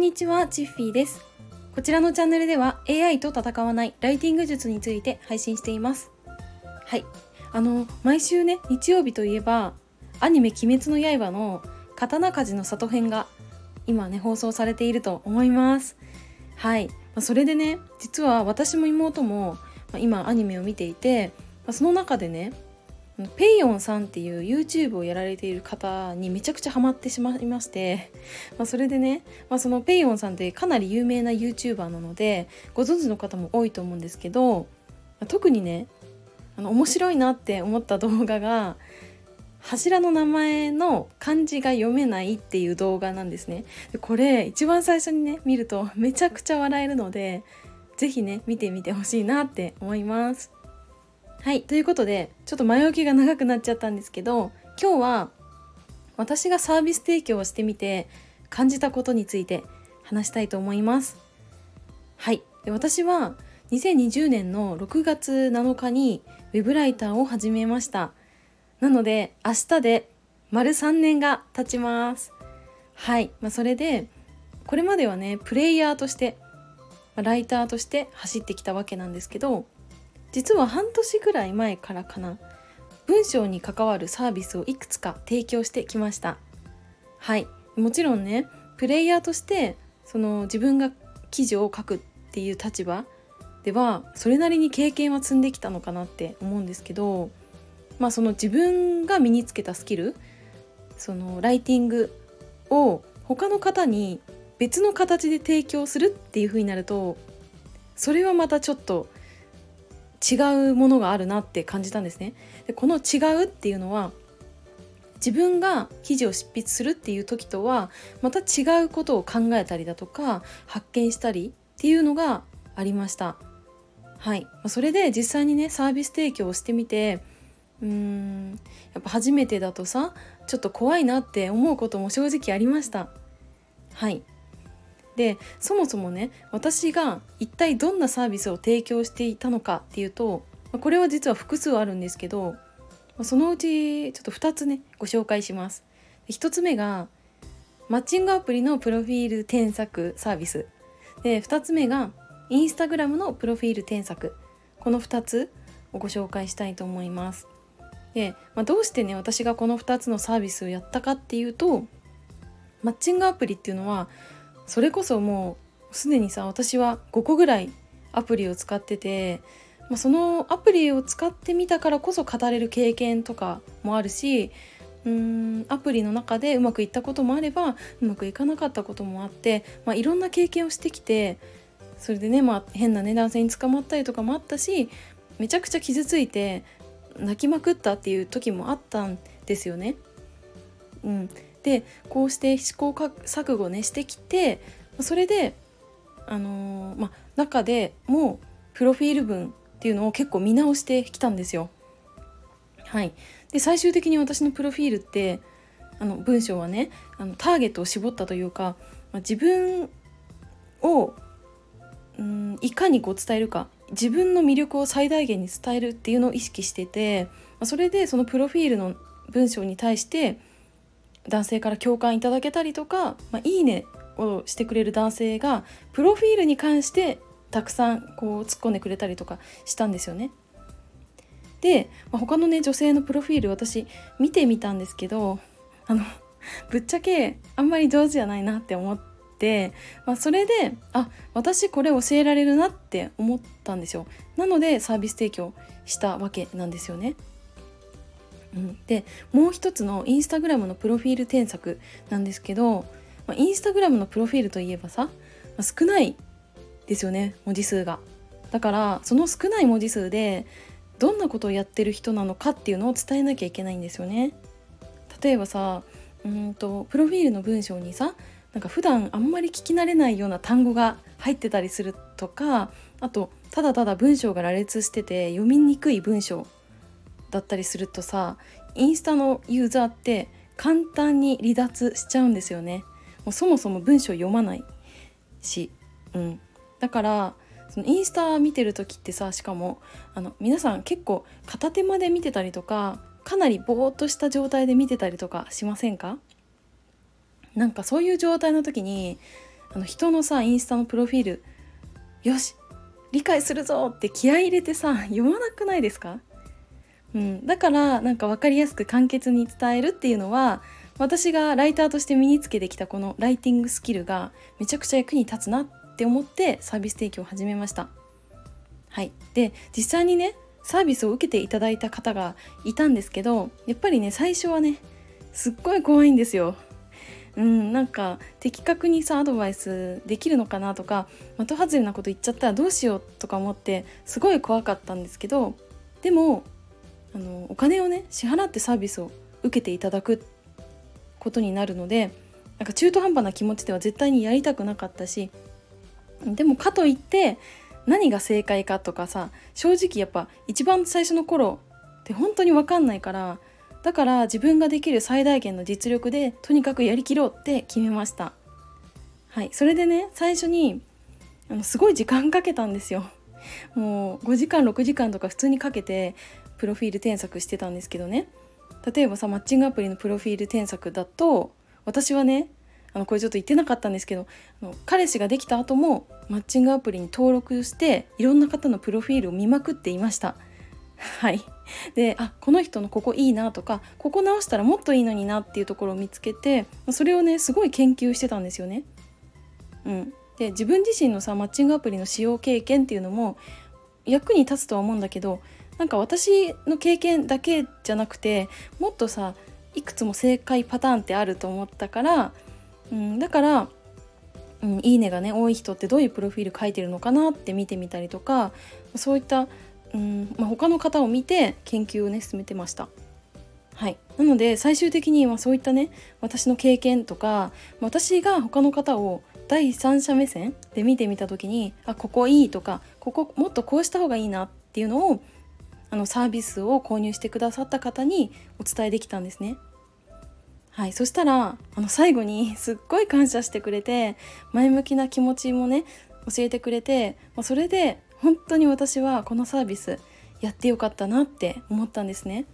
んにちは、チッフィーです。こちらのチャンネルでは AI と戦わないライティング術について配信しています。はい。あの、毎週ね、日曜日といえば、アニメ鬼滅の刃の刀鍛冶の里編が今ね、放送されていると思います。はい。まあそれでね、実は私も妹も、ま今アニメを見ていて、まあその中でね、ペイヨンさんっていう YouTube をやられている方にめちゃくちゃハマってしまいまして、まあ、それでね、まあ、そのペイヨンさんってかなり有名な YouTuber なのでご存知の方も多いと思うんですけど特にねあの面白いなって思った動画が柱の名前の漢字が読めないっていう動画なんですね。でこれ一番最初にね見るとめちゃくちゃ笑えるので是非ね見てみてほしいなって思います。はいということでちょっと前置きが長くなっちゃったんですけど今日は私がサービス提供をしてみて感じたことについて話したいと思います。はいで私は2020年の6月7日にウェブライターを始めました。なので明日で丸3年が経ちます。はい、まあ、それでこれまではねプレイヤーとしてライターとして走ってきたわけなんですけど実は半年ぐらい前からかな文章に関わるサービスをいくつか提供してきました。はい。もちろんねプレイヤーとしてその自分が記事を書くっていう立場ではそれなりに経験は積んできたのかなって思うんですけどまあその自分が身につけたスキルそのライティングを他の方に別の形で提供するっていう風になるとそれはまたちょっと違うものがあるなって感じたんですね。でこの違うっていうのは自分が記事を執筆するっていう時とはまた違うことを考えたりだとか発見したりっていうのがありました。はい、それで実際にねサービス提供をしてみてうーんやっぱ初めてだとさちょっと怖いなって思うことも正直ありました。はいでそもそもね私が一体どんなサービスを提供していたのかっていうとこれは実は複数あるんですけどそのうちちょっと2つねご紹介します。1つ目がマッチングアプリのプロフィール添削サービスで2つ目がインスタグラムのプロフィール添削この2つをご紹介したいと思います。で、まあ、どうしてね私がこの2つのサービスをやったかっていうとマッチングアプリっていうのはそれこそもうすでにさ私は5個ぐらいアプリを使ってて、まあ、そのアプリを使ってみたからこそ語れる経験とかもあるしうーんアプリの中でうまくいったこともあればうまくいかなかったこともあって、まあ、いろんな経験をしてきてそれでね、まあ、変なね男性に捕まったりとかもあったしめちゃくちゃ傷ついて泣きまくったっていう時もあったんですよね。うん、でこうして試行錯誤ねしてきてそれであのーまあ中でもプロフィール文っていうのを結構見直してきたんですよ。はい、で最終的に私のプロフィールってあの文章はねあのターゲットを絞ったというか、まあ、自分をうんいかにこう伝えるか自分の魅力を最大限に伝えるっていうのを意識してて、まあそれでそのプロフィールの文章に対して男性から共感いただけたりとか「まあ、いいね」をしてくれる男性がプロフィールに関してたくさんこう突っ込んでくれたりとかしたんですよね。で、まあ、他のね女性のプロフィール私見てみたんですけどあのぶっちゃけあんまり上手じゃないなって思って、まあ、それであ私これ教えられるなって思ったんですよ。なのでサービス提供したわけなんですよね。うん、でもう一つのインスタグラムのプロフィール添削なんですけど、まあ、インスタグラムのプロフィールといえばさ、まあ少ないですよね文字数が。だからその少ない文字数でどんなことをやってる人なのかっていうのを伝えなきゃいけないんですよね。例えばさうんとプロフィールの文章にさなんか普段あんまり聞き慣れないような単語が入ってたりするとかあとただただ文章が羅列してて読みにくい文章だったりするとさインスタのユーザーって簡単に離脱しちゃうんですよね。もうそもそも文章読まないし、うん、だからそのインスタ見てる時ってさしかもあの皆さん結構片手間で見てたりとかかなりぼーっとした状態で見てたりとかしませんか？なんかそういう状態の時にあの人のさインスタのプロフィールよし理解するぞって気合い入れてさ読まなくないですか、うん、だからなんか分かりやすく簡潔に伝えるっていうのは私がライターとして身につけてきたこのライティングスキルがめちゃくちゃ役に立つなって思ってサービス提供を始めました。はい、で実際にねサービスを受けていただいた方がいたんですけどやっぱりね最初はねすっごい怖いんですよ。うん、なんか的確にさアドバイスできるのかなとか的外れなこと言っちゃったらどうしようとか思ってすごい怖かったんですけどでもあのお金をね支払ってサービスを受けていただくことになるのでなんか中途半端な気持ちでは絶対にやりたくなかったしでもかといって何が正解かとかさ正直やっぱ一番最初の頃って本当に分かんないからだから自分ができる最大限の実力でとにかくやりきろうって決めました。はいそれでね最初にあのすごい時間かけたんですよ。もう5時間6時間とか普通にかけてプロフィール添削してたんですけどね例えばさマッチングアプリのプロフィール添削だと私はねあのこれちょっと言ってなかったんですけどあの彼氏ができた後もマッチングアプリに登録していろんな方のプロフィールを見まくっていました。はいであこの人のここいいなとかここ直したらもっといいのになっていうところを見つけてそれをねすごい研究してたんですよね。うん、で自分自身のさマッチングアプリの使用経験っていうのも役に立つとは思うんだけどなんか私の経験だけじゃなくてもっとさいくつも正解パターンってあると思ったから、うん、だから、うん、いいねがね多い人ってどういうプロフィール書いてるのかなって見てみたりとかそういった、うんまあ、他の方を見て研究をね進めてました。はい、なので最終的にはそういったね私の経験とか私が他の方を第三者目線で見てみた時にあここいいとかここもっとこうした方がいいなっていうのをあのサービスを購入してくださった方にお伝えできたんですね。はい、そしたらあの最後に すっごい感謝してくれて前向きな気持ちもね教えてくれて、まあ、それで本当に私はこのサービスやってよかったなって思ったんですね。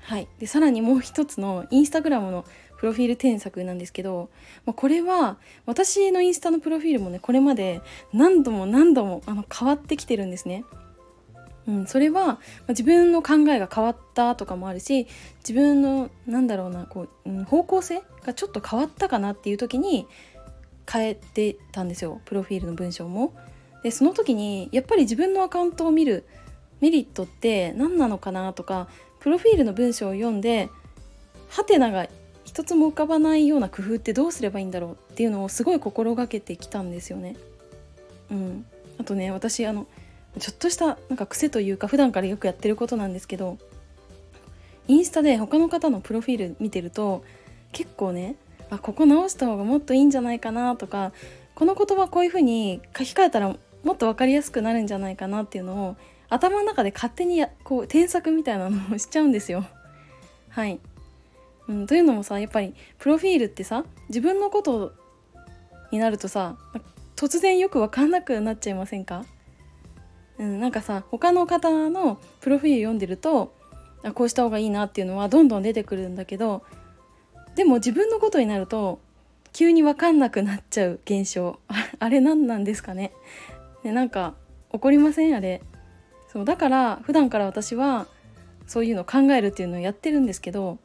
はい、でさらにもう一つのインスタグラムのプロフィール添削なんですけど、まあ、これは私のインスタのプロフィールもねこれまで何度も何度もあの変わってきてるんですね。うん、それは、まあ、自分の考えが変わったとかもあるし自分のなんだろうなこう、うん、方向性がちょっと変わったかなっていう時に変えてたんですよプロフィールの文章も。でその時にやっぱり自分のアカウントを見るメリットって何なのかなとかプロフィールの文章を読んでハテナが一つも浮かばないような工夫ってどうすればいいんだろうっていうのをすごい心がけてきたんですよね。うん、あとね私あのちょっとしたなんか癖というか普段からよくやってることなんですけどインスタで他の方のプロフィール見てると結構ねあここ直した方がもっといいんじゃないかなとかこの言葉こういう風に書き換えたらもっと分かりやすくなるんじゃないかなっていうのを頭の中で勝手にやこう添削みたいなのをしちゃうんですよ。はい、うん、というのもさやっぱりプロフィールってさ自分のことになるとさ突然よく分かんなくなっちゃいませんか？うん、なんかさ他の方のプロフィール読んでるとあこうした方がいいなっていうのはどんどん出てくるんだけどでも自分のことになると急に分かんなくなっちゃう現象。あれ何なんですかね。ねなんか起こりません？あれ。そうだから普段から私はそういうの考えるっていうのをやってるんですけど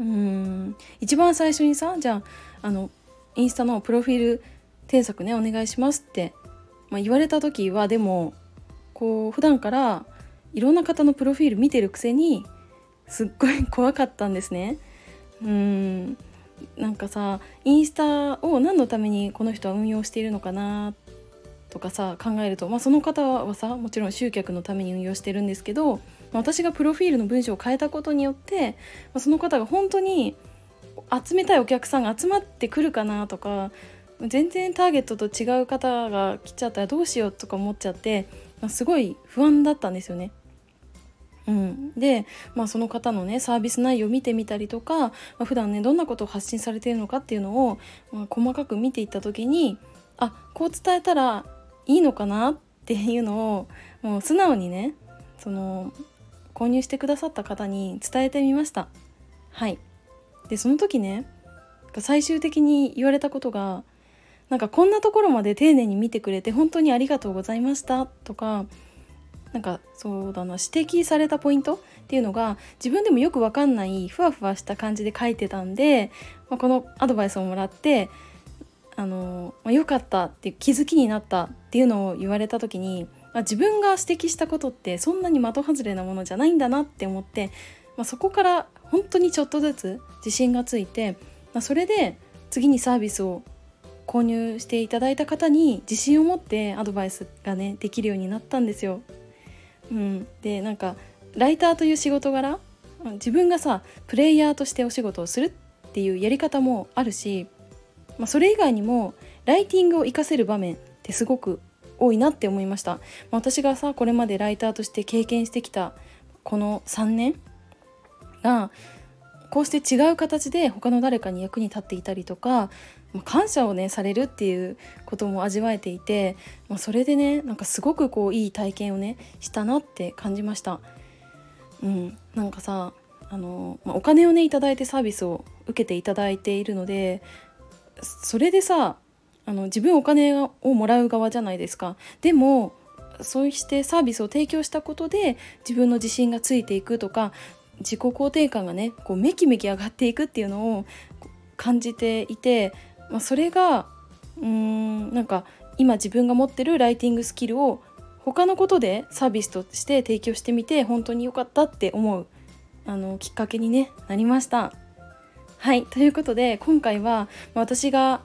うーん一番最初にさじゃああのインスタのプロフィール添削ねお願いしますってまあ、言われた時はでもこう普段からいろんな方のプロフィール見てるくせにすっごい怖かったんですね。うんなんかさインスタを何のためにこの人は運用しているのかなとかさ考えると、まあ、その方はさもちろん集客のために運用してるんですけど、まあ、私がプロフィールの文章を変えたことによって、まあ、その方が本当に集めたいお客さんが集まってくるかなとか全然ターゲットと違う方が来ちゃったらどうしようとか思っちゃってますごい不安だったんですよね。うん、で、まあ、その方のねサービス内容を見てみたりとか、まあ、普段ねどんなことを発信されているのかっていうのを、まあ、細かく見ていった時にあこう伝えたらいいのかなっていうのをもう素直にねその購入してくださった方に伝えてみました。はいでその時ね最終的に言われたことがなんかこんなところまで丁寧に見てくれて本当にありがとうございましたとかなんかそうだな指摘されたポイントっていうのが自分でもよく分かんないふわふわした感じで書いてたんで、まあ、このアドバイスをもらってあの、まあ、よかったって気づきになったっていうのを言われた時に、まあ、自分が指摘したことってそんなに的外れなものじゃないんだなって思って、まあ、そこから本当にちょっとずつ自信がついて、まあ、それで次にサービスを購入していただいた方に自信を持ってアドバイスがねできるようになったんですよ。うん、でなんかライターという仕事柄自分がさプレイヤーとしてお仕事をするっていうやり方もあるし、まあ、それ以外にもライティングを活かせる場面ってすごく多いなって思いました、まあ、私がさこれまでライターとして経験してきたこの3年がこうして違う形で他の誰かに役に立っていたりとか感謝をねされるっていうことも味わえていて、まあ、それでねなんかすごくこういい体験をねしたなって感じました。うん、なんかさあの、まあ、お金をね頂いてサービスを受けていただいているのでそれでさあの自分お金をもらう側じゃないですか。でもそうしてサービスを提供したことで自分の自信がついていくとか自己肯定感がねこうめきめき上がっていくっていうのを感じていてまあ、それがうんなんか今自分が持ってるライティングスキルを他のことでサービスとして提供してみて本当に良かったって思うあのきっかけに、ね、なりました。はいということで今回は私が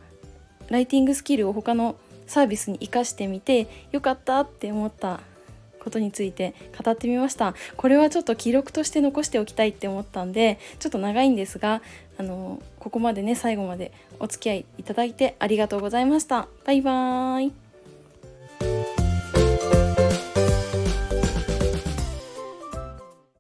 ライティングスキルを他のサービスに生かしてみて良かったって思ったことについて語ってみました。これはちょっと記録として残しておきたいって思ったんでちょっと長いんですがあのここまでね最後までお付き合いいただいてありがとうございました。バイバーイ。